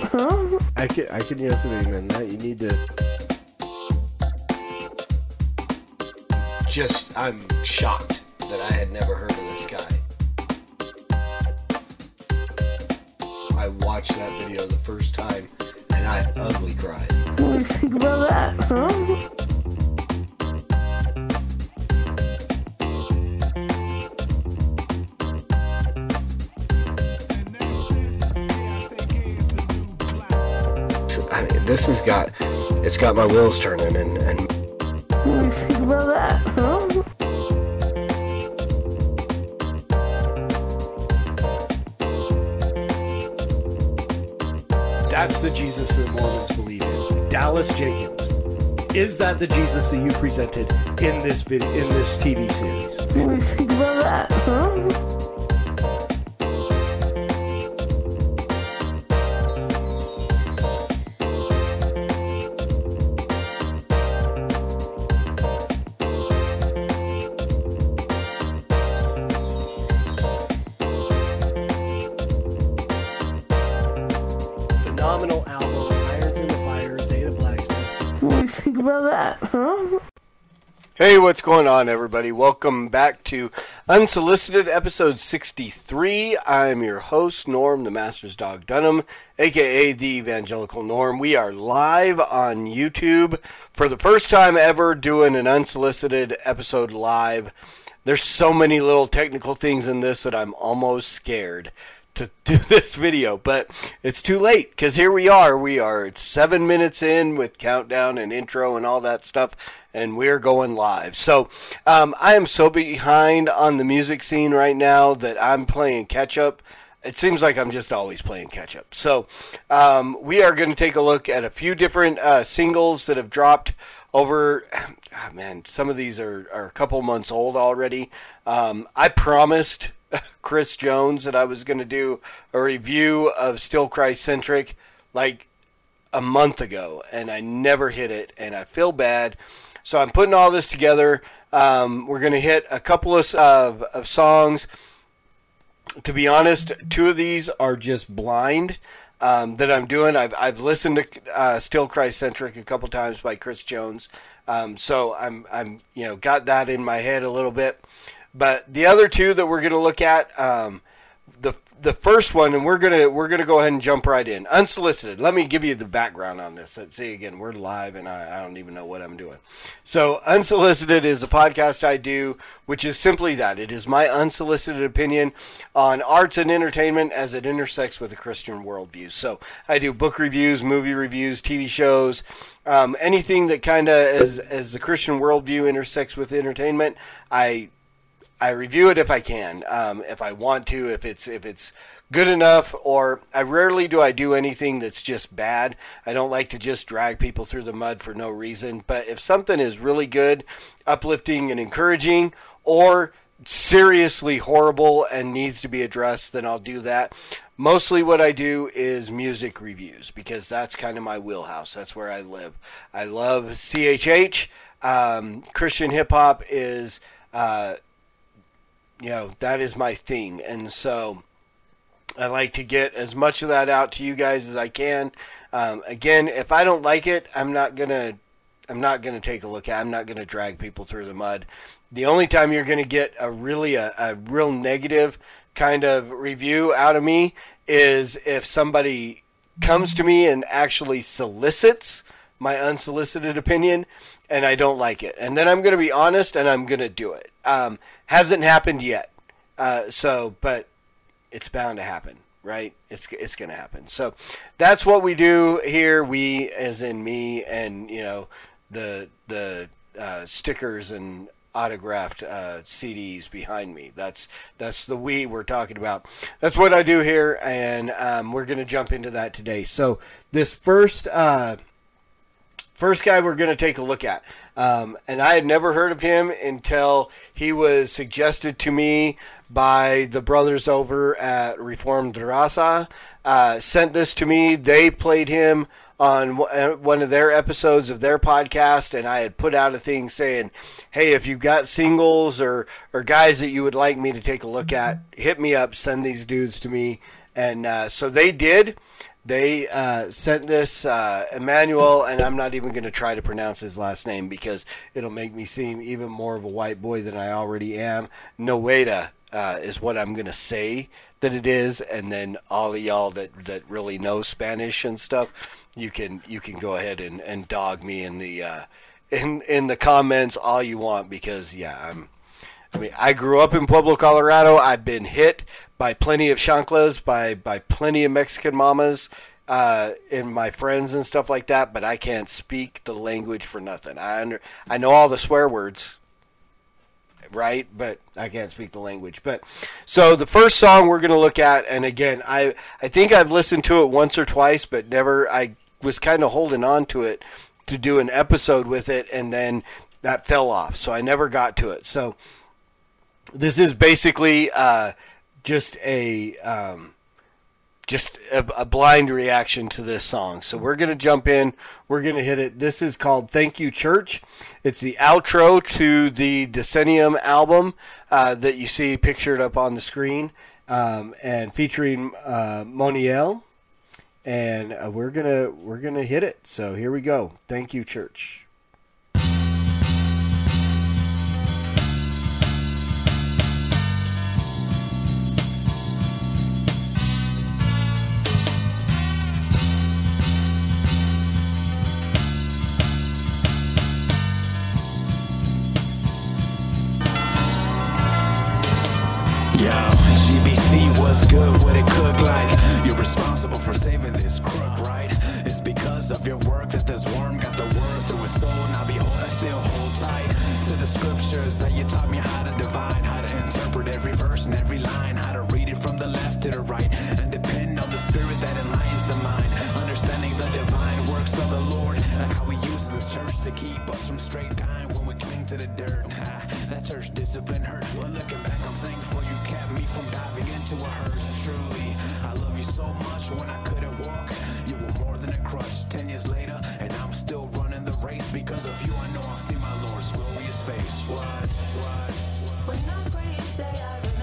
that, huh? I can I can yes and amen that. You need to. Just, I'm shocked that I had never heard of this guy. I watched that video the first time and I ugly cried. What do you think about that, huh? This has got, it's got my wheels turning and, and What do you think about that, huh? That's the Jesus that Mormons believe in. Dallas Jenkins. Is that the Jesus that you presented in this video in this TV series? What do you think about that, huh? Hey, what's going on, everybody? Welcome back to Unsolicited, episode 63. I'm your host, Norm, the Master's Dog Dunham, aka the Evangelical Norm. We are live on YouTube for the first time ever doing an unsolicited episode live. There's so many little technical things in this that I'm almost scared to do this video, but it's too late because here we are. We are seven minutes in with countdown and intro and all that stuff, and we're going live. So um, I am so behind on the music scene right now that I'm playing catch up. It seems like I'm just always playing catch up. So um, we are going to take a look at a few different uh, singles that have dropped over ah, man some of these are, are a couple months old already um, i promised chris jones that i was going to do a review of still christ centric like a month ago and i never hit it and i feel bad so i'm putting all this together um, we're going to hit a couple of, of, of songs to be honest, two of these are just blind um, that I'm doing. I've, I've listened to uh, Still Christ Centric a couple times by Chris Jones, um, so I'm I'm you know got that in my head a little bit. But the other two that we're going to look at, um, the the first one, and we're gonna we're gonna go ahead and jump right in. Unsolicited. Let me give you the background on this. Let's see again. We're live, and I, I don't even know what I'm doing. So, unsolicited is a podcast I do, which is simply that. It is my unsolicited opinion on arts and entertainment as it intersects with a Christian worldview. So, I do book reviews, movie reviews, TV shows, um, anything that kind of as as the Christian worldview intersects with entertainment. I I review it if I can, um, if I want to, if it's if it's good enough, or I rarely do I do anything that's just bad. I don't like to just drag people through the mud for no reason. But if something is really good, uplifting and encouraging, or seriously horrible and needs to be addressed, then I'll do that. Mostly what I do is music reviews because that's kind of my wheelhouse. That's where I live. I love CHH. Um, Christian hip hop is. Uh, you know that is my thing and so i like to get as much of that out to you guys as i can um, again if i don't like it i'm not gonna i'm not gonna take a look at it. i'm not gonna drag people through the mud the only time you're gonna get a really a, a real negative kind of review out of me is if somebody comes to me and actually solicits my unsolicited opinion and I don't like it. And then I'm going to be honest and I'm going to do it. Um, hasn't happened yet. Uh, so, but it's bound to happen, right? It's, it's going to happen. So that's what we do here. We, as in me and, you know, the, the uh, stickers and autographed uh, CDs behind me. That's that's the we we're talking about. That's what I do here, and um, we're going to jump into that today. So this first uh, first guy we're going to take a look at, um, and I had never heard of him until he was suggested to me by the brothers over at Reformed Rasa. Uh, sent this to me. They played him on one of their episodes of their podcast, and I had put out a thing saying, "Hey, if you've got singles or or guys that you would like me to take a look at, hit me up. Send these dudes to me." And uh, so they did. They uh, sent this uh, Emmanuel, and I'm not even going to try to pronounce his last name because it'll make me seem even more of a white boy than I already am. Noeda uh, is what I'm going to say that it is, and then all of y'all that, that really know Spanish and stuff, you can you can go ahead and, and dog me in the uh, in in the comments all you want because yeah I'm. I mean, I grew up in Pueblo, Colorado. I've been hit by plenty of chanclas, by by plenty of Mexican mamas, uh, and my friends and stuff like that. But I can't speak the language for nothing. I under, I know all the swear words, right? But I can't speak the language. But so the first song we're going to look at, and again, I I think I've listened to it once or twice, but never. I was kind of holding on to it to do an episode with it, and then that fell off, so I never got to it. So this is basically uh, just a um, just a, a, blind reaction to this song. So we're gonna jump in. We're gonna hit it. This is called "Thank You Church." It's the outro to the Decennium album uh, that you see pictured up on the screen, um, and featuring uh, Moniel. And uh, we're gonna we're gonna hit it. So here we go. Thank you, Church. Responsible for saving this crook, right? It's because of your work that this worm got the word through his soul. Now behold, I still hold tight to the scriptures that you taught me how to divine, how to interpret every verse and every line, how to read it from the left to the right, and depend on the spirit that enlightens the mind. Understanding the divine works of the Lord, and how he uses his church to keep us from straight time when we cling to the dirt. that church discipline hurt. But looking back, I'm thankful kept me from diving into a hearse. Truly, I love you so much when I couldn't walk. You were more than a crush. Ten years later, and I'm still running the race because of you. I know I'll see my Lord's glorious face. What? What? When I pray each day, I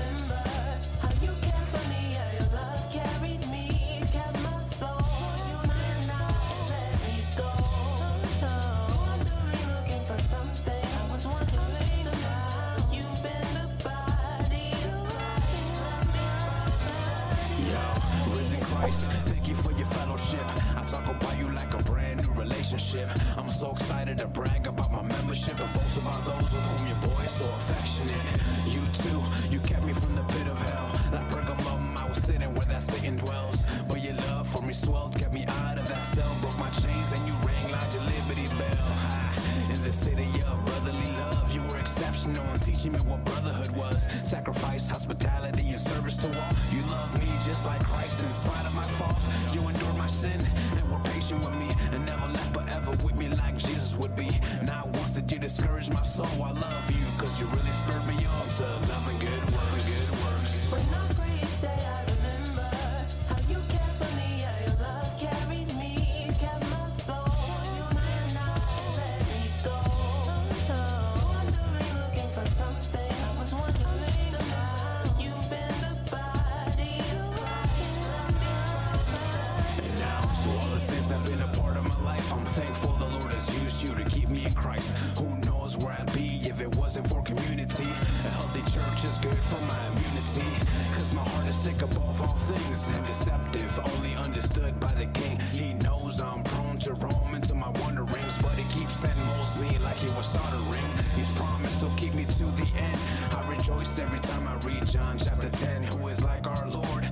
it wasn't for community? A healthy church is good for my immunity. Cause my heart is sick above all things and deceptive, only understood by the king. He knows I'm prone to roam into my wanderings, but he keeps and molds me like he was soldering. He's promised he'll keep me to the end. I rejoice every time I read John chapter 10, who is like our Lord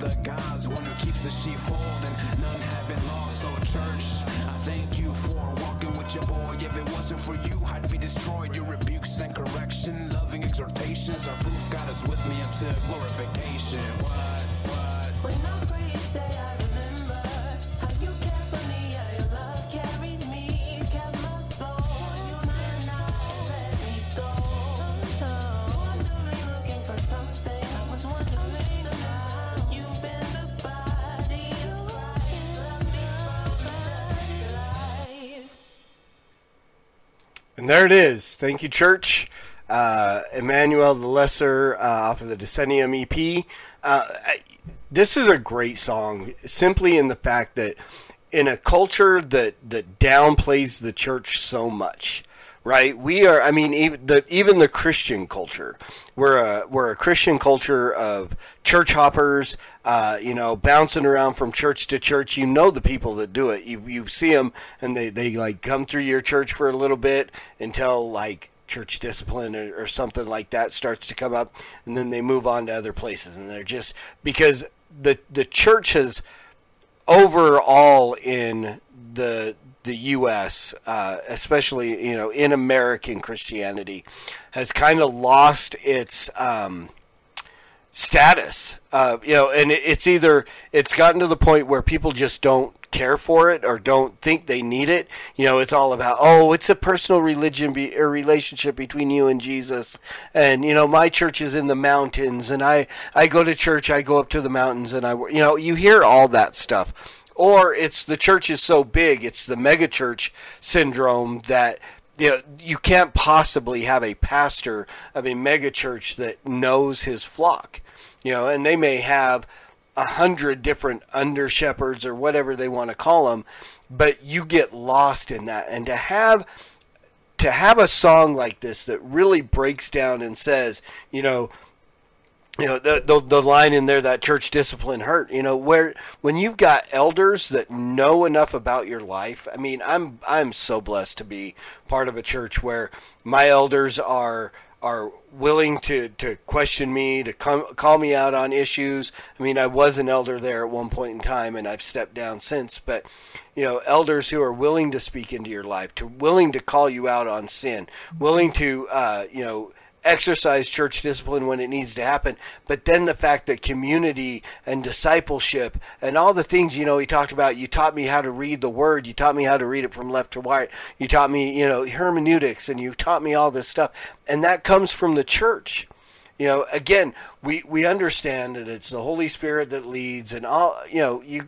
the gods, one who keeps the sheepfold, and none have been lost. So, church, I thank you for walking with your boy. If it wasn't for you, I'd be destroyed. Your rebukes and correction, loving exhortations are proof God is with me until glorification. What? What? And there it is. Thank you, church. uh, Emmanuel the Lesser uh, off of the Decennium EP. Uh, I- this is a great song, simply in the fact that in a culture that that downplays the church so much, right? We are. I mean, even the even the Christian culture. We're a we're a Christian culture of church hoppers. Uh, you know, bouncing around from church to church. You know the people that do it. You you see them, and they they like come through your church for a little bit until like church discipline or, or something like that starts to come up, and then they move on to other places, and they're just because the the church has overall in the the U.S., uh, especially you know in American Christianity, has kind of lost its um, status. Uh, you know, and it's either it's gotten to the point where people just don't care for it or don't think they need it. You know, it's all about oh, it's a personal religion be, relationship between you and Jesus, and you know my church is in the mountains, and I I go to church, I go up to the mountains, and I you know you hear all that stuff. Or it's the church is so big, it's the megachurch syndrome that you know you can't possibly have a pastor of a megachurch that knows his flock. You know, and they may have a hundred different under shepherds or whatever they want to call them, but you get lost in that. And to have to have a song like this that really breaks down and says, you know, you know the, the the line in there that church discipline hurt you know where when you've got elders that know enough about your life i mean i'm i'm so blessed to be part of a church where my elders are are willing to, to question me, to come, call me out on issues. I mean, I was an elder there at one point in time, and I've stepped down since. But you know, elders who are willing to speak into your life, to willing to call you out on sin, willing to uh, you know exercise church discipline when it needs to happen but then the fact that community and discipleship and all the things you know he talked about you taught me how to read the word you taught me how to read it from left to right you taught me you know hermeneutics and you taught me all this stuff and that comes from the church. You know again we we understand that it's the holy spirit that leads and all you know you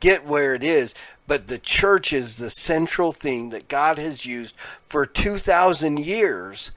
get where it is but the church is the central thing that god has used for 2000 years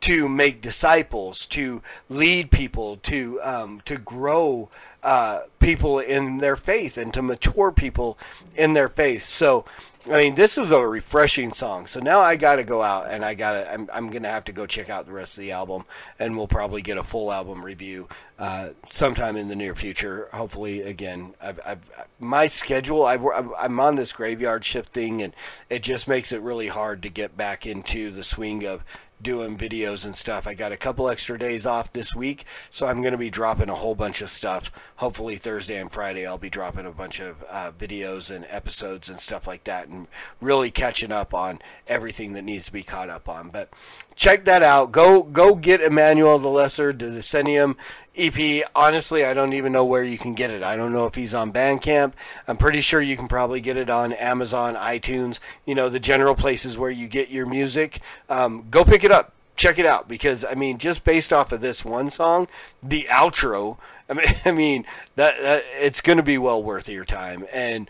to make disciples, to lead people, to um, to grow uh, people in their faith, and to mature people in their faith. So, I mean, this is a refreshing song. So now I got to go out and I got to. I'm, I'm gonna have to go check out the rest of the album, and we'll probably get a full album review uh, sometime in the near future. Hopefully, again, I've, I've my schedule. I, I'm I'm on this graveyard shift thing, and it just makes it really hard to get back into the swing of doing videos and stuff. I got a couple extra days off this week, so I'm going to be dropping a whole bunch of stuff. Hopefully Thursday and Friday I'll be dropping a bunch of uh, videos and episodes and stuff like that, and really catching up on everything that needs to be caught up on. But check that out. Go go get Emmanuel the Lesser, the Decennium EP. Honestly, I don't even know where you can get it. I don't know if he's on Bandcamp. I'm pretty sure you can probably get it on Amazon, iTunes, you know, the general places where you get your music. Um, go pick it up. Check it out because I mean, just based off of this one song, the outro. I mean, I mean that, that it's going to be well worth your time. And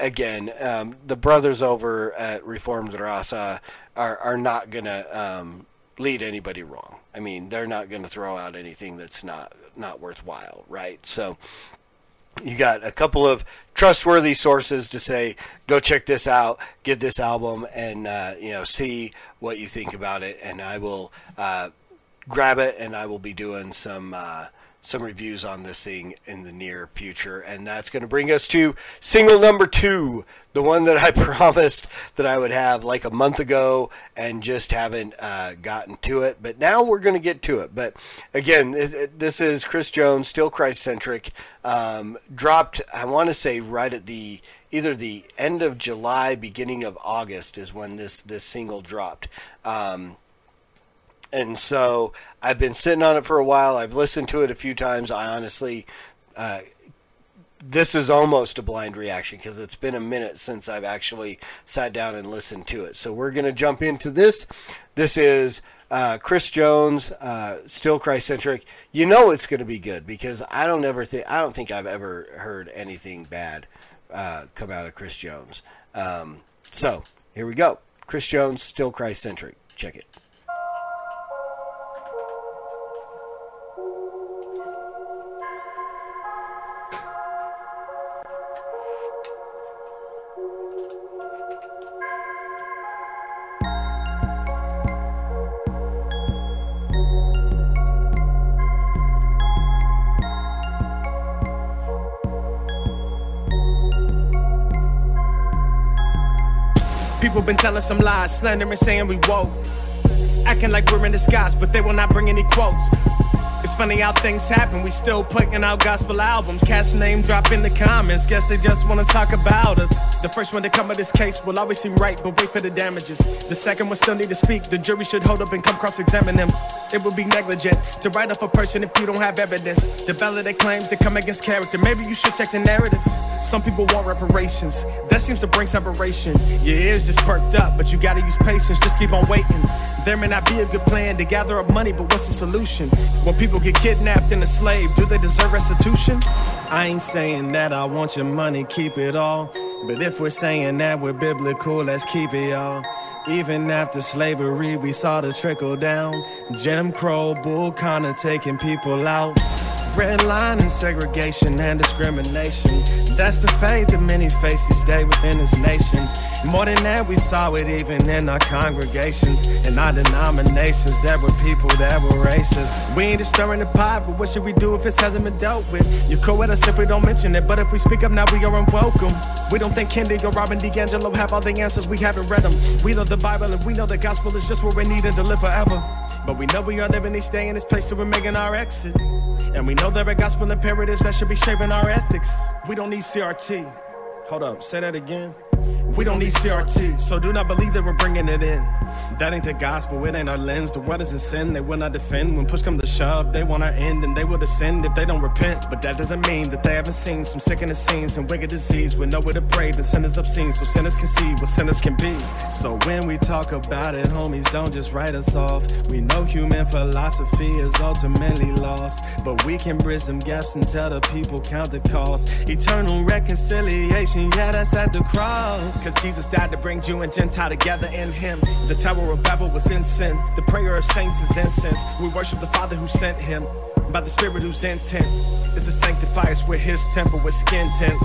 again, um, the brothers over at Reformed Rasa are are not to um, lead anybody wrong. I mean, they're not to throw out anything that's not not worthwhile, right? So you got a couple of trustworthy sources to say, go check this out, get this album, and uh, you know, see what you think about it. And I will uh, grab it, and I will be doing some. Uh, some reviews on this thing in the near future, and that's going to bring us to single number two, the one that I promised that I would have like a month ago, and just haven't uh, gotten to it. But now we're going to get to it. But again, this is Chris Jones, still Christ centric, um, dropped. I want to say right at the either the end of July, beginning of August is when this this single dropped. Um, and so I've been sitting on it for a while. I've listened to it a few times. I honestly, uh, this is almost a blind reaction because it's been a minute since I've actually sat down and listened to it. So we're going to jump into this. This is uh, Chris Jones, uh, still Christ centric. You know it's going to be good because I don't ever think I don't think I've ever heard anything bad uh, come out of Chris Jones. Um, so here we go. Chris Jones, still Christ centric. Check it. Been telling some lies, slandering, saying we woke. Acting like we're in disguise, but they will not bring any quotes. It's funny how things happen. We still putting out gospel albums. Cash name drop in the comments. Guess they just wanna talk about us. The first one to come of this case will always seem right, but wait for the damages. The second one still need to speak. The jury should hold up and come cross-examine him. It would be negligent to write up a person if you don't have evidence. To validate claims that come against character. Maybe you should check the narrative. Some people want reparations. That seems to bring separation. Your ears just perked up, but you gotta use patience. Just keep on waiting. There may not be a good plan to gather up money, but what's the solution? When people get kidnapped and enslaved, do they deserve restitution? I ain't saying that I want your money, keep it all. But if we're saying that we're biblical, let's keep it, y'all. Even after slavery, we saw the trickle down. Jim Crow, Bull Connor taking people out. Redlining, segregation, and discrimination. That's the fate that many face each day within this nation. More than that, we saw it even in our congregations and our denominations. There were people that were racist. We ain't just stirring the pot, but what should we do if it hasn't been dealt with? You cool with us if we don't mention it, but if we speak up now, we are unwelcome. We don't think Kendi or Robin DiAngelo have all the answers, we haven't read them. We know the Bible and we know the gospel is just what we need to live forever. But we know we are living each day in this place till we're making our exit. And we know there are gospel imperatives that should be shaping our ethics. We don't need CRT. Hold up, say that again. We don't need CRT, so do not believe that we're bringing it in. That ain't the gospel, it ain't our lens. The world is in sin, they will not defend. When push come to shove, they want our end and they will descend if they don't repent. But that doesn't mean that they haven't seen some sickening scenes and wicked disease know where to pray and sinners obscene, so sinners can see what sinners can be. So when we talk about it, homies, don't just write us off. We know human philosophy is ultimately lost, but we can bridge them gaps and tell the people count the cost. Eternal reconciliation, yeah, that's at the cross. Cause Jesus died to bring Jew and Gentile together in Him. The Tower of Babel was in sin. The prayer of saints is incense. We worship the Father who sent Him. By the Spirit whose intent is to sanctify us with His temple with skin tints.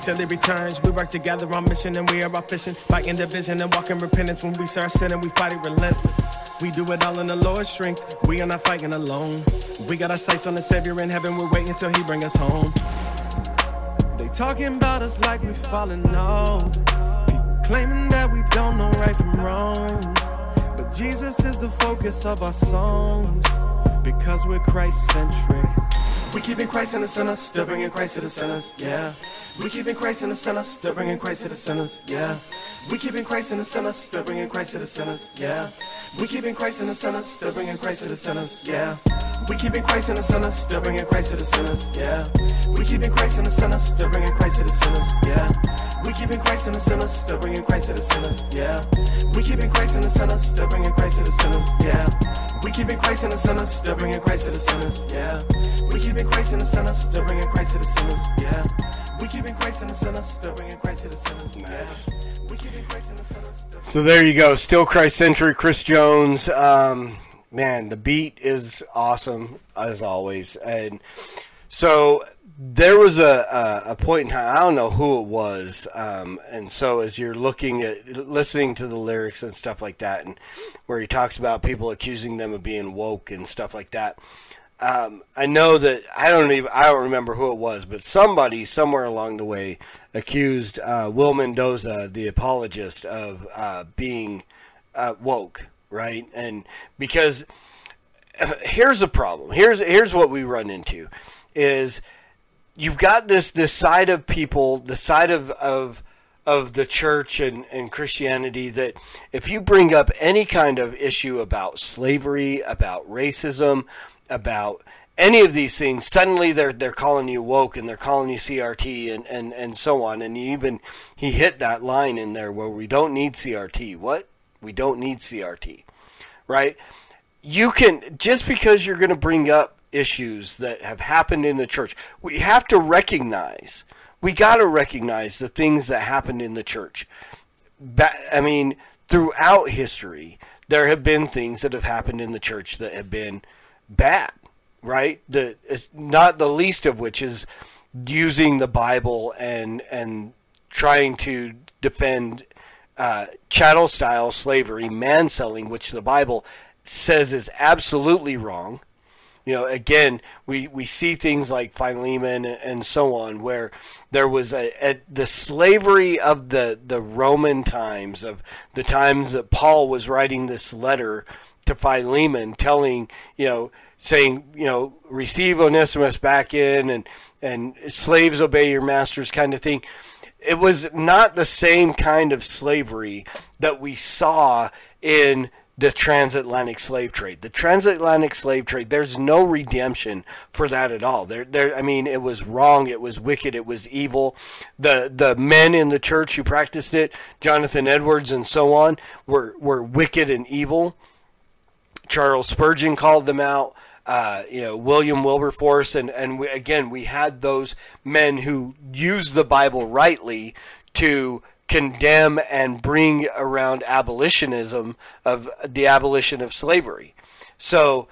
Till He returns, we work together on mission and we are efficient. Fighting division and walking repentance when we sin and we fight it relentless. We do it all in the Lord's strength. We are not fighting alone. We got our sights on the Savior in heaven. We're waiting till He bring us home. They talking about us like we falling off. Claiming that we don't know right from wrong. But Jesus is the focus of our songs because we're Christ centric. We keeping Christ in the center, still bringing Christ to the sinners, yeah. We keeping Christ in the center, still bringing Christ to the sinners, yeah. We keeping Christ in the center, still bringing Christ to the sinners, yeah. We keeping Christ in the center, still bringing Christ to the sinners, yeah. We keeping Christ in the center, still bringing Christ to the sinners, yeah. We keeping Christ in the center, still bringing Christ to the sinners, yeah. We keeping Christ in the center, still bringing Christ to the sinners, yeah. We keeping Christ in the center, still bringing Christ to the sinners, yeah. We keeping Christ in the center, still bringing Christ to the sinners, yeah. We keeping Christ in the center, still bringing Christ to the sinners, yeah. We keeping Christ in the center, still bringing Christ to the sinners, Nice. yeah. We keeping Christ in the center. So there you go. Still Christ centric. Chris Jones. Um, man, the beat is awesome as always. And so there was a, a, point in time. I don't know who it was. Um, and so as you're looking at listening to the lyrics and stuff like that, and where he talks about people accusing them of being woke and stuff like that. Um, I know that I don't even I don't remember who it was, but somebody somewhere along the way accused uh, Will Mendoza, the apologist, of uh, being uh, woke, right? And because here's the problem. Here's here's what we run into is you've got this this side of people, the side of of of the church and, and Christianity that if you bring up any kind of issue about slavery, about racism, about any of these things, suddenly they're they're calling you woke and they're calling you CRT and, and, and so on. And even he hit that line in there where we don't need CRT. What? We don't need CRT. Right? You can just because you're going to bring up issues that have happened in the church, we have to recognize. We got to recognize the things that happened in the church. I mean, throughout history, there have been things that have happened in the church that have been bad, right? The not the least of which is using the Bible and and trying to defend uh, chattel style slavery, man selling, which the Bible says is absolutely wrong. You know, again, we, we see things like Philemon and so on, where there was a, a the slavery of the the Roman times of the times that Paul was writing this letter to Philemon, telling you know, saying you know, receive Onesimus back in, and and slaves obey your masters, kind of thing. It was not the same kind of slavery that we saw in the transatlantic slave trade. The transatlantic slave trade, there's no redemption for that at all. There, there. I mean, it was wrong. It was wicked. It was evil. The the men in the church who practiced it, Jonathan Edwards and so on, were were wicked and evil. Charles Spurgeon called them out. Uh, you know, William Wilberforce, and and we, again, we had those men who used the Bible rightly to condemn and bring around abolitionism of the abolition of slavery. So,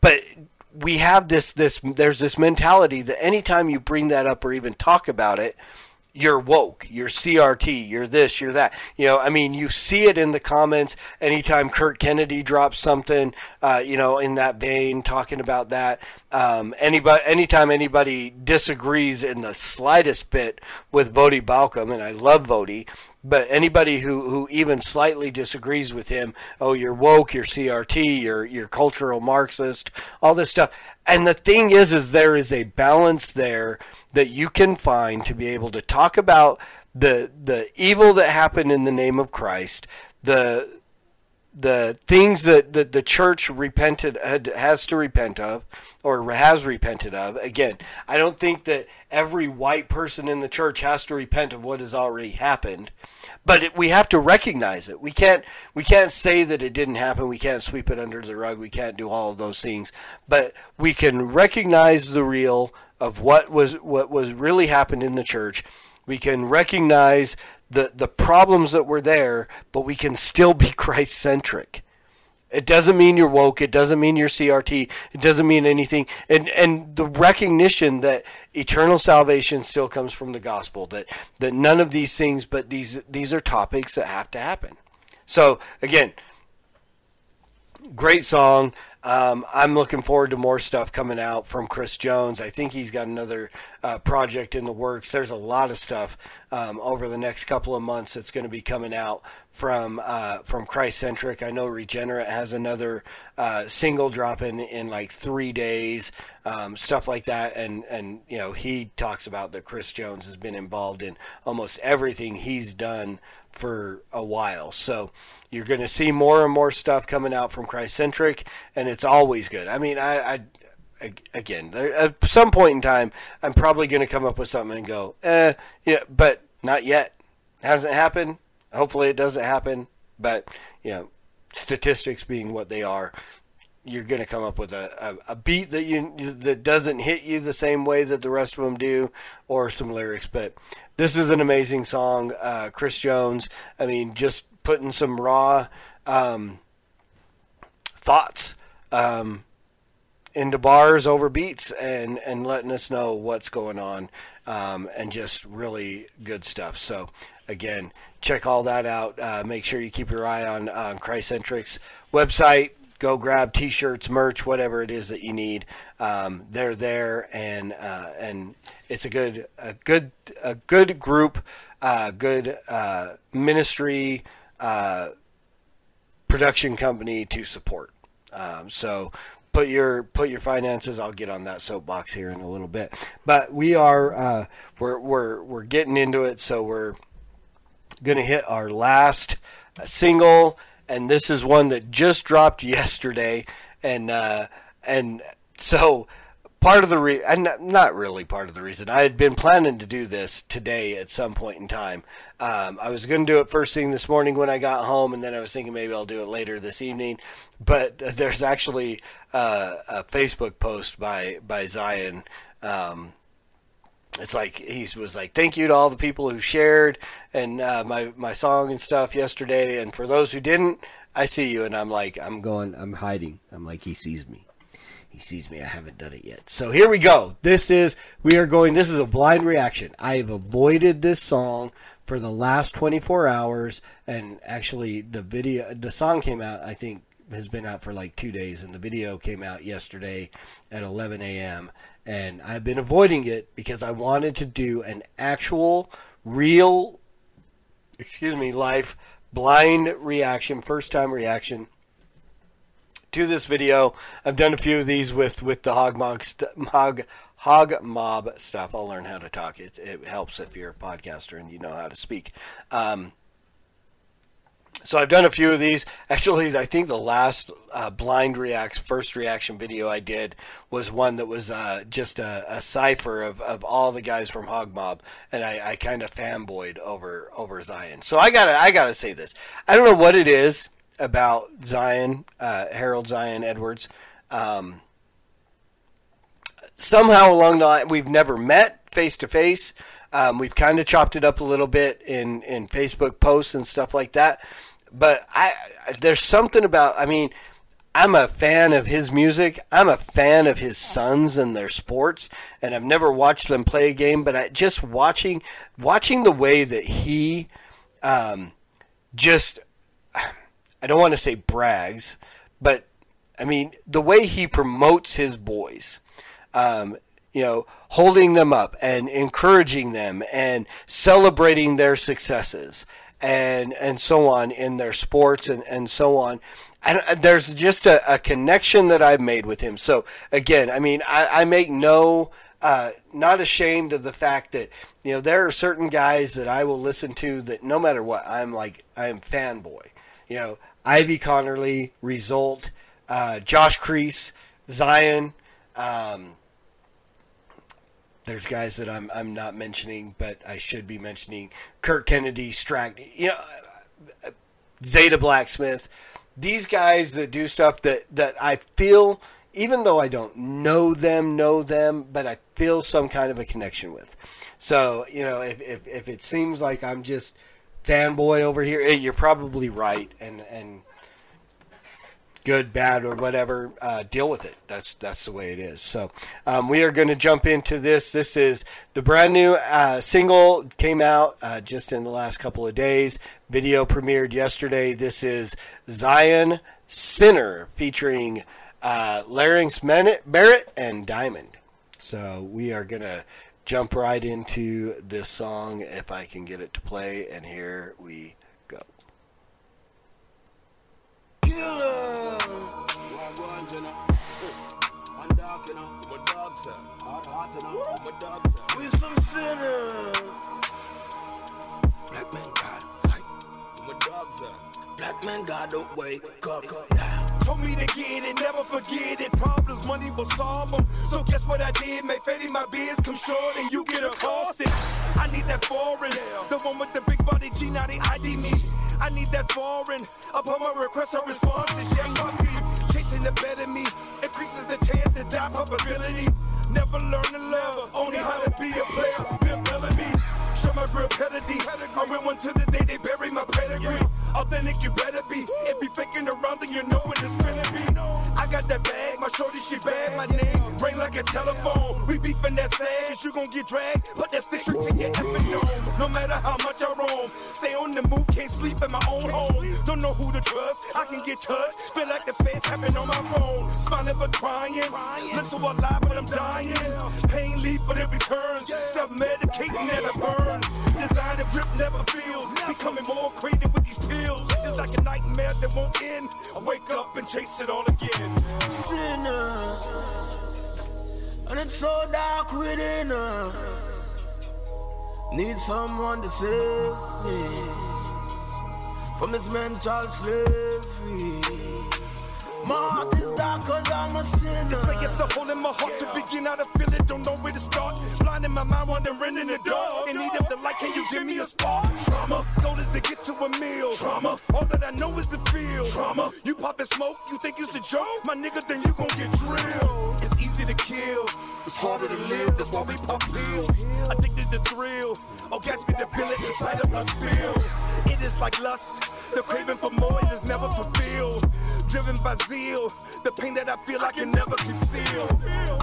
but we have this this there's this mentality that anytime you bring that up or even talk about it, you're woke, you're CRT, you're this, you're that. You know, I mean, you see it in the comments anytime Kurt Kennedy drops something, uh, you know, in that vein, talking about that. Um, anybody, anytime anybody disagrees in the slightest bit with Voddie Baucham, and I love Voddie, but anybody who, who even slightly disagrees with him, oh, you're woke, you're CRT, you're you're cultural Marxist, all this stuff. And the thing is, is there is a balance there that you can find to be able to talk about the the evil that happened in the name of Christ, the the things that, that the church repented has to repent of or has repented of again i don't think that every white person in the church has to repent of what has already happened but it, we have to recognize it. We can't we can't say that it didn't happen. We can't sweep it under the rug. We can't do all of those things. But we can recognize the real of what was what was really happened in the church. We can recognize the the problems that were there, but we can still be Christ centric. It doesn't mean you're woke. It doesn't mean you're CRT. It doesn't mean anything. And and the recognition that eternal salvation still comes from the gospel. That that none of these things, but these these are topics that have to happen. So again, great song. Um, I'm looking forward to more stuff coming out from Chris Jones. I think he's got another uh, project in the works. There's a lot of stuff um, over the next couple of months that's going to be coming out from uh, from Christ Centric. I know Regenerate has another uh, single dropping in like three days, um, stuff like that. And and you know he talks about that Chris Jones has been involved in almost everything he's done for a while. So you're going to see more and more stuff coming out from Christ-centric, and it's always good. I mean, I, I again, at some point in time, I'm probably going to come up with something and go, eh, yeah, but not yet. Hasn't happened. Hopefully, it doesn't happen. But you know, statistics being what they are, you're going to come up with a, a, a beat that you that doesn't hit you the same way that the rest of them do, or some lyrics. But this is an amazing song, uh, Chris Jones. I mean, just putting some raw um, thoughts um, into bars over beats and and letting us know what's going on, um, and just really good stuff. So again, check all that out. Uh, make sure you keep your eye on on website go grab t-shirts merch whatever it is that you need um, they're there and uh, and it's a good a good a good group uh, good uh, ministry uh, production company to support. Um, so put your put your finances i'll get on that soapbox here in a little bit. But we are uh, we're, we're we're getting into it so we're gonna hit our last single and this is one that just dropped yesterday, and uh, and so part of the re- and not really part of the reason I had been planning to do this today at some point in time. Um, I was going to do it first thing this morning when I got home, and then I was thinking maybe I'll do it later this evening. But there's actually uh, a Facebook post by by Zion. Um, it's like he was like, "Thank you to all the people who shared and uh, my my song and stuff yesterday, and for those who didn't, I see you." And I'm like, I'm going, I'm hiding. I'm like, he sees me. He sees me. I haven't done it yet. So here we go. This is we are going. This is a blind reaction. I have avoided this song for the last 24 hours, and actually the video, the song came out. I think has been out for like two days, and the video came out yesterday at 11 a.m. And I've been avoiding it because I wanted to do an actual, real, excuse me, life blind reaction, first time reaction to this video. I've done a few of these with with the hog mob st- hog hog mob stuff. I'll learn how to talk. It it helps if you're a podcaster and you know how to speak. Um, so I've done a few of these. Actually, I think the last uh, blind react first reaction video I did was one that was uh, just a, a cipher of, of all the guys from Hog Mob, and I, I kind of fanboyed over over Zion. So I gotta I gotta say this. I don't know what it is about Zion uh, Harold Zion Edwards. Um, somehow along the line, we've never met face to face. We've kind of chopped it up a little bit in, in Facebook posts and stuff like that. But I there's something about I mean I'm a fan of his music. I'm a fan of his sons and their sports, and I've never watched them play a game. But I, just watching watching the way that he um, just I don't want to say brags, but I mean the way he promotes his boys. Um, you know, holding them up and encouraging them and celebrating their successes and and so on in their sports and, and so on. And there's just a, a connection that I've made with him. So again, I mean, I, I make no uh, not ashamed of the fact that you know there are certain guys that I will listen to that no matter what I'm like I'm fanboy. You know, Ivy Connerly, Result, uh, Josh Crease, Zion. Um, there's guys that I'm I'm not mentioning, but I should be mentioning. Kurt Kennedy, Strack, you know, Zeta Blacksmith. These guys that do stuff that that I feel, even though I don't know them, know them, but I feel some kind of a connection with. So you know, if if, if it seems like I'm just fanboy over here, eh, you're probably right, and and good, bad, or whatever, uh, deal with it. That's that's the way it is. So um, we are going to jump into this. This is the brand new uh, single came out uh, just in the last couple of days. Video premiered yesterday. This is Zion Sinner featuring uh, Larynx Barrett and Diamond. So we are going to jump right into this song if I can get it to play. And here we go. Some sinners. Black man God fight. My dogs. Black man God don't wake up. Told me to get it, never forget it. Problems, money will solve them. So guess what I did? Make fading my biz come short and you get accosted. I need that foreign, the one with the big body G, now they ID me. I need that foreign. Upon my request, her response is yeah, puppy. Chasing the better me increases the chance to die probability. Never learn to love, only how to be a player. Bill Bellamy, show my real pedigree. I real one to the sash, you gon' get dragged, but that stick straight to your effing dome. No matter how much I roam, stay on the move, can't sleep in my own home. Don't know who to trust, I can get touched. Feel like the feds happen on my phone. Smiling but crying, look so alive but I'm dying. Pain leave but it returns. Self-medicating never burn. Design the grip never feels. Becoming more creative with these pills. It's like a nightmare that won't end. I wake up and chase it all again. And it's so dark within her. Need someone to save me from this mental slavery. My heart is dark cause I'm a sinner. Say it's a hole in my heart to begin how to feel it. Don't know where to start. Blind in my mind, wandering in the dark. In need of the light, can you give me a spark? Trauma, goal is to get to a meal. Trauma, all that I know is the feel. Trauma, you poppin' smoke, you think it's a joke? My nigga, then you gon' get drilled. It's easy to kill. It's harder to live, that's why we pop pills. Addicted to thrill. Oh, gas me feel it inside of my spill. It is like lust. The craving for more Driven by zeal, the pain that I feel I can never conceal.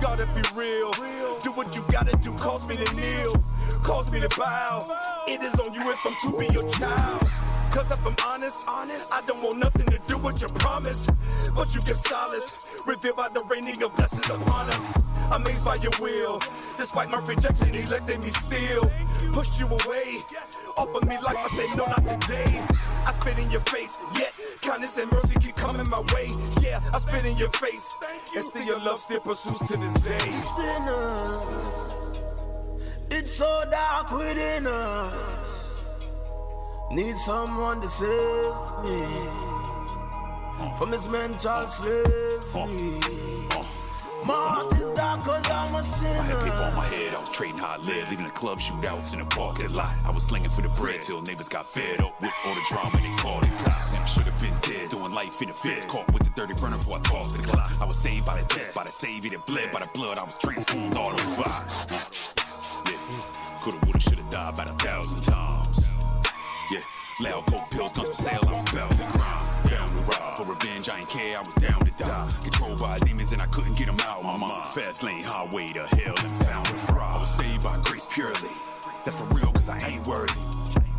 Gotta be real. Do what you gotta do, cause me to kneel, cause me to bow. It is on you if I'm to be your child. Cause if I'm honest, honest, I don't want nothing to do with your promise. But you give solace, revealed by the raining of blessings upon us. Amazed by your will, despite my rejection, he letting me still. Pushed you away, offered me life, I said no, not today. I spit in your face, yet kindness and mercy keep coming my way. Yeah, I spit in your face, and still your love still pursues to this day. sinners. It's so dark within us. Need someone to save me from this mental slavery. Is dark cause I'm a I had paper on my head, I was trading how I lived, leaving the club shootouts in the parking lot. I was slinging for the bread till neighbors got fed up with all the drama and they called it cops. Man, I should have been dead, doing life in the feds, caught with the dirty burner before I tossed the clock. I was saved by the death, by the savior that bled, by the blood I was transformed all the way Yeah, coulda, woulda, shoulda died about a thousand times. Yeah, loud coke pills, guns for sale, I was bound demons and I couldn't get them out my mind. Fast lane, highway to hell and bound to fry. I was saved by grace purely. That's for real, cause I ain't worthy.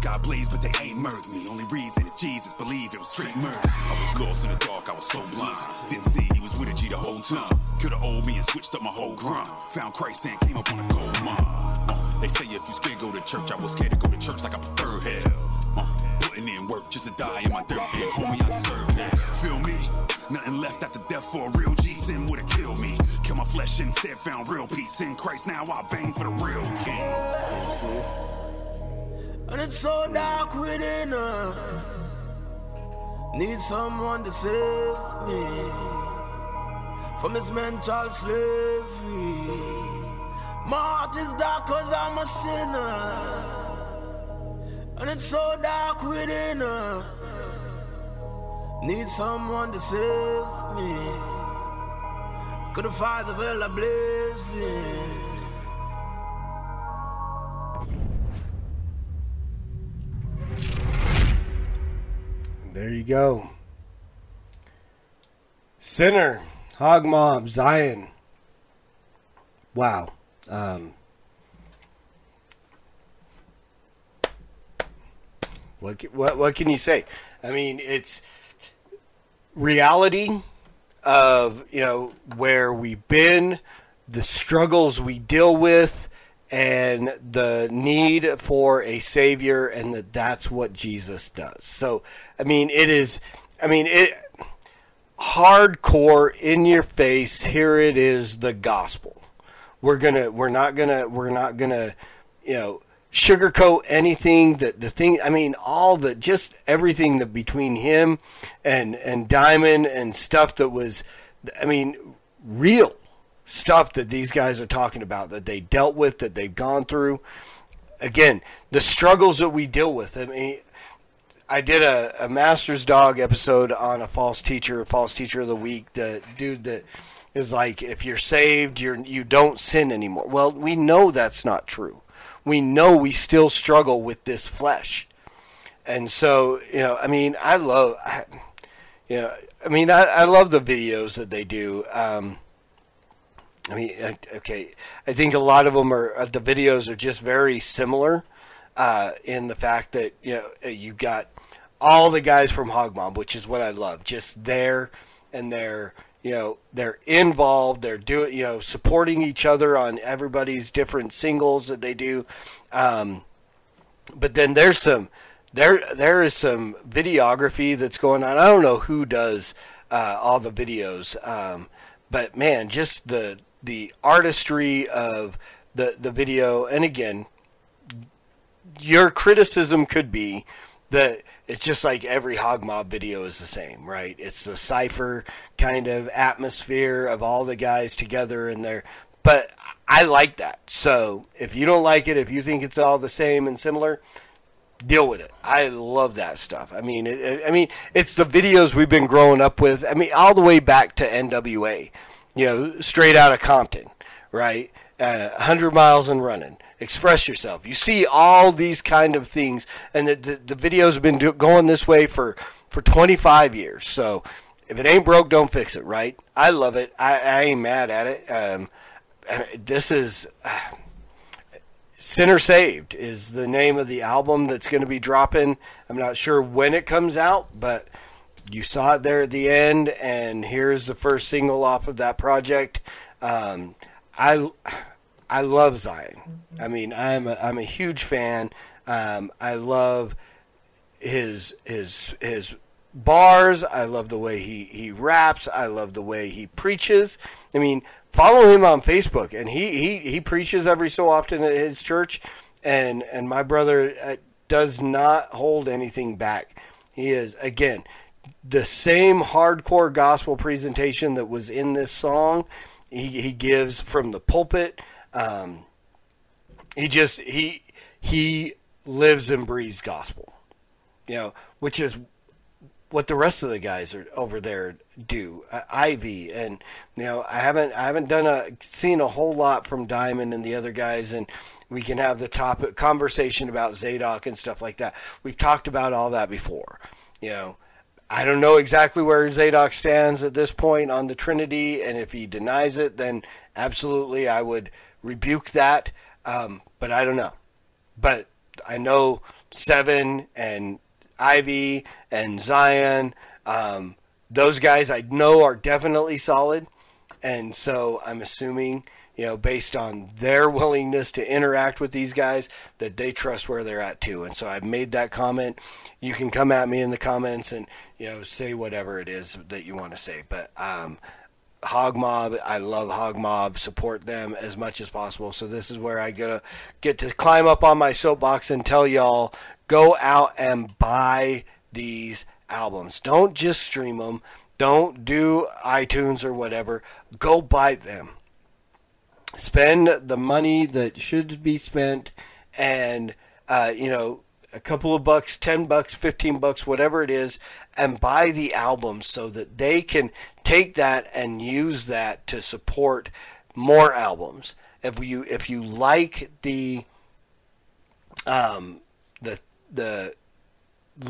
God blazed, but they ain't murdered me. Only reason is Jesus believed it was straight murder. I was lost in the dark, I was so blind. Didn't see he was with a G the whole time. Could've owed me and switched up my whole grind. Found Christ and came up on a gold mine. Uh, they say if you scared, go to church. I was scared to go to church like I prefer hell. Uh, putting in work just to die in my instead, found real peace in Christ. Now I bang for the real king. And it's so dark within us. Need someone to save me from this mental slavery. My heart is dark cause I'm a sinner. And it's so dark within us. Need someone to save me. Could the fires of are. There you go. Sinner, Hog Mob, Zion. Wow. Um, what, what what can you say? I mean, it's reality of you know where we've been, the struggles we deal with, and the need for a savior, and that that's what Jesus does. So, I mean, it is. I mean, it hardcore in your face. Here it is, the gospel. We're gonna. We're not gonna. We're not gonna. You know sugarcoat anything that the thing i mean all the just everything that between him and and diamond and stuff that was i mean real stuff that these guys are talking about that they dealt with that they've gone through again the struggles that we deal with i mean I did a, a Master's Dog episode on a false teacher, false teacher of the week. The dude that is like, if you're saved, you're you don't sin anymore. Well, we know that's not true. We know we still struggle with this flesh, and so you know, I mean, I love, I, you know, I mean, I, I love the videos that they do. Um, I mean, okay, I think a lot of them are uh, the videos are just very similar uh, in the fact that you know uh, you got all the guys from Hog Mob, which is what I love, just there and they're you know they're involved, they're doing you know supporting each other on everybody's different singles that they do. Um, but then there's some there there is some videography that's going on. I don't know who does uh, all the videos, um, but man, just the the artistry of the the video. And again, your criticism could be that it's just like every hog mob video is the same, right? It's the cipher kind of atmosphere of all the guys together and they're but I like that. So if you don't like it, if you think it's all the same and similar, deal with it. I love that stuff. I mean, it- I mean, it's the videos we've been growing up with. I mean, all the way back to NWA, you know, straight out of Compton, right? Uh, 100 miles and running. Express yourself. You see all these kind of things, and the, the, the videos have been do, going this way for, for 25 years. So if it ain't broke, don't fix it, right? I love it. I, I ain't mad at it. Um, this is Sinner Saved is the name of the album that's going to be dropping. I'm not sure when it comes out, but you saw it there at the end, and here's the first single off of that project. Um, I I love Zion. I mean, I'm a, I'm a huge fan. Um, I love his his his bars. I love the way he he raps. I love the way he preaches. I mean, follow him on Facebook, and he he he preaches every so often at his church, and and my brother uh, does not hold anything back. He is again the same hardcore gospel presentation that was in this song. He he gives from the pulpit. Um, he just he he lives and breathes gospel you know, which is what the rest of the guys are over there do. Uh, Ivy and you know, I haven't I haven't done a seen a whole lot from Diamond and the other guys, and we can have the topic conversation about Zadok and stuff like that. We've talked about all that before. You know, I don't know exactly where Zadok stands at this point on the Trinity, and if he denies it, then absolutely I would rebuke that. Um, but I don't know. But I know Seven and Ivy and Zion. Um, those guys I know are definitely solid, and so I'm assuming you know based on their willingness to interact with these guys that they trust where they're at too. And so I've made that comment. You can come at me in the comments and you know say whatever it is that you want to say, but. Um, Hog Mob. I love Hog Mob. Support them as much as possible. So this is where I get to get to climb up on my soapbox and tell y'all go out and buy these albums. Don't just stream them. Don't do iTunes or whatever. Go buy them. Spend the money that should be spent, and uh, you know a couple of bucks, 10 bucks, 15 bucks, whatever it is, and buy the album so that they can take that and use that to support more albums. If you if you like the um, the the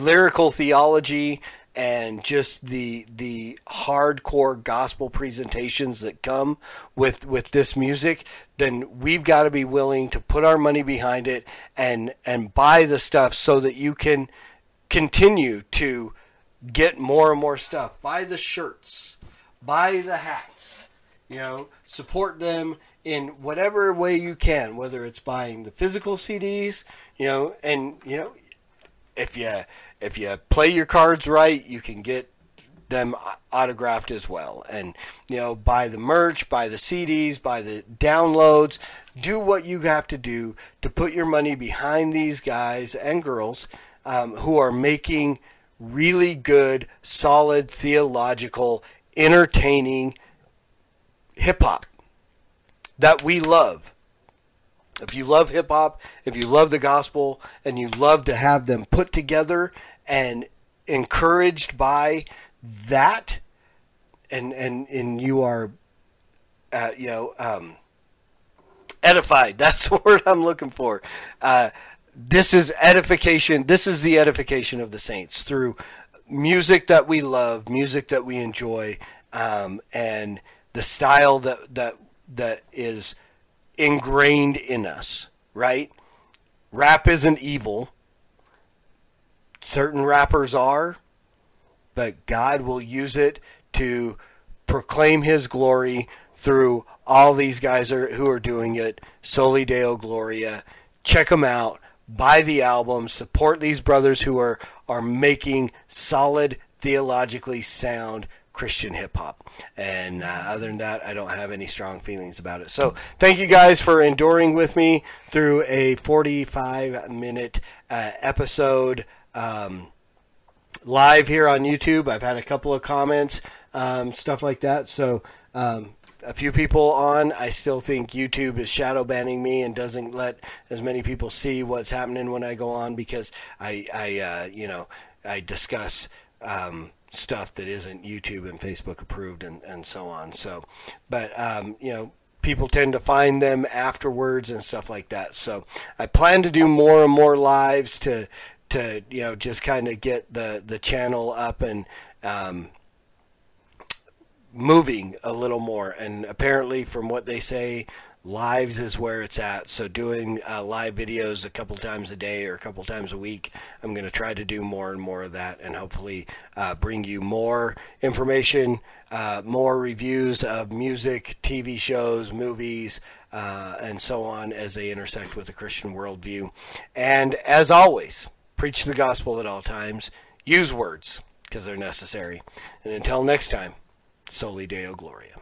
lyrical theology and just the the hardcore gospel presentations that come with with this music then we've got to be willing to put our money behind it and and buy the stuff so that you can continue to get more and more stuff. Buy the shirts buy the hats you know support them in whatever way you can whether it's buying the physical CDs you know and you know if you if you play your cards right, you can get them autographed as well. And you know, buy the merch, buy the CDs, buy the downloads. Do what you have to do to put your money behind these guys and girls um, who are making really good, solid, theological, entertaining hip hop that we love. If you love hip hop, if you love the gospel, and you love to have them put together and encouraged by that, and and and you are, uh, you know, um, edified. That's the word I'm looking for. Uh, this is edification. This is the edification of the saints through music that we love, music that we enjoy, um, and the style that that that is ingrained in us, right? Rap isn't evil. Certain rappers are, but God will use it to proclaim his glory through all these guys are, who are doing it. Soli Deo Gloria. Check them out. Buy the album. Support these brothers who are, are making solid, theologically sound Christian hip hop. And uh, other than that, I don't have any strong feelings about it. So thank you guys for enduring with me through a 45 minute uh, episode. Um, live here on YouTube. I've had a couple of comments, um, stuff like that. So, um, a few people on. I still think YouTube is shadow banning me and doesn't let as many people see what's happening when I go on because I, I uh, you know, I discuss um, stuff that isn't YouTube and Facebook approved and, and so on. So, but, um, you know, people tend to find them afterwards and stuff like that. So I plan to do more and more lives to, to, you know, just kind of get the, the channel up and, um, moving a little more. And apparently from what they say, lives is where it's at. So doing uh, live videos a couple times a day or a couple times a week, I'm going to try to do more and more of that, and hopefully uh, bring you more information, uh, more reviews of music, TV shows, movies. Uh, and so on as they intersect with the Christian worldview. And as always, preach the gospel at all times. Use words because they're necessary. And until next time, Soli Deo Gloria.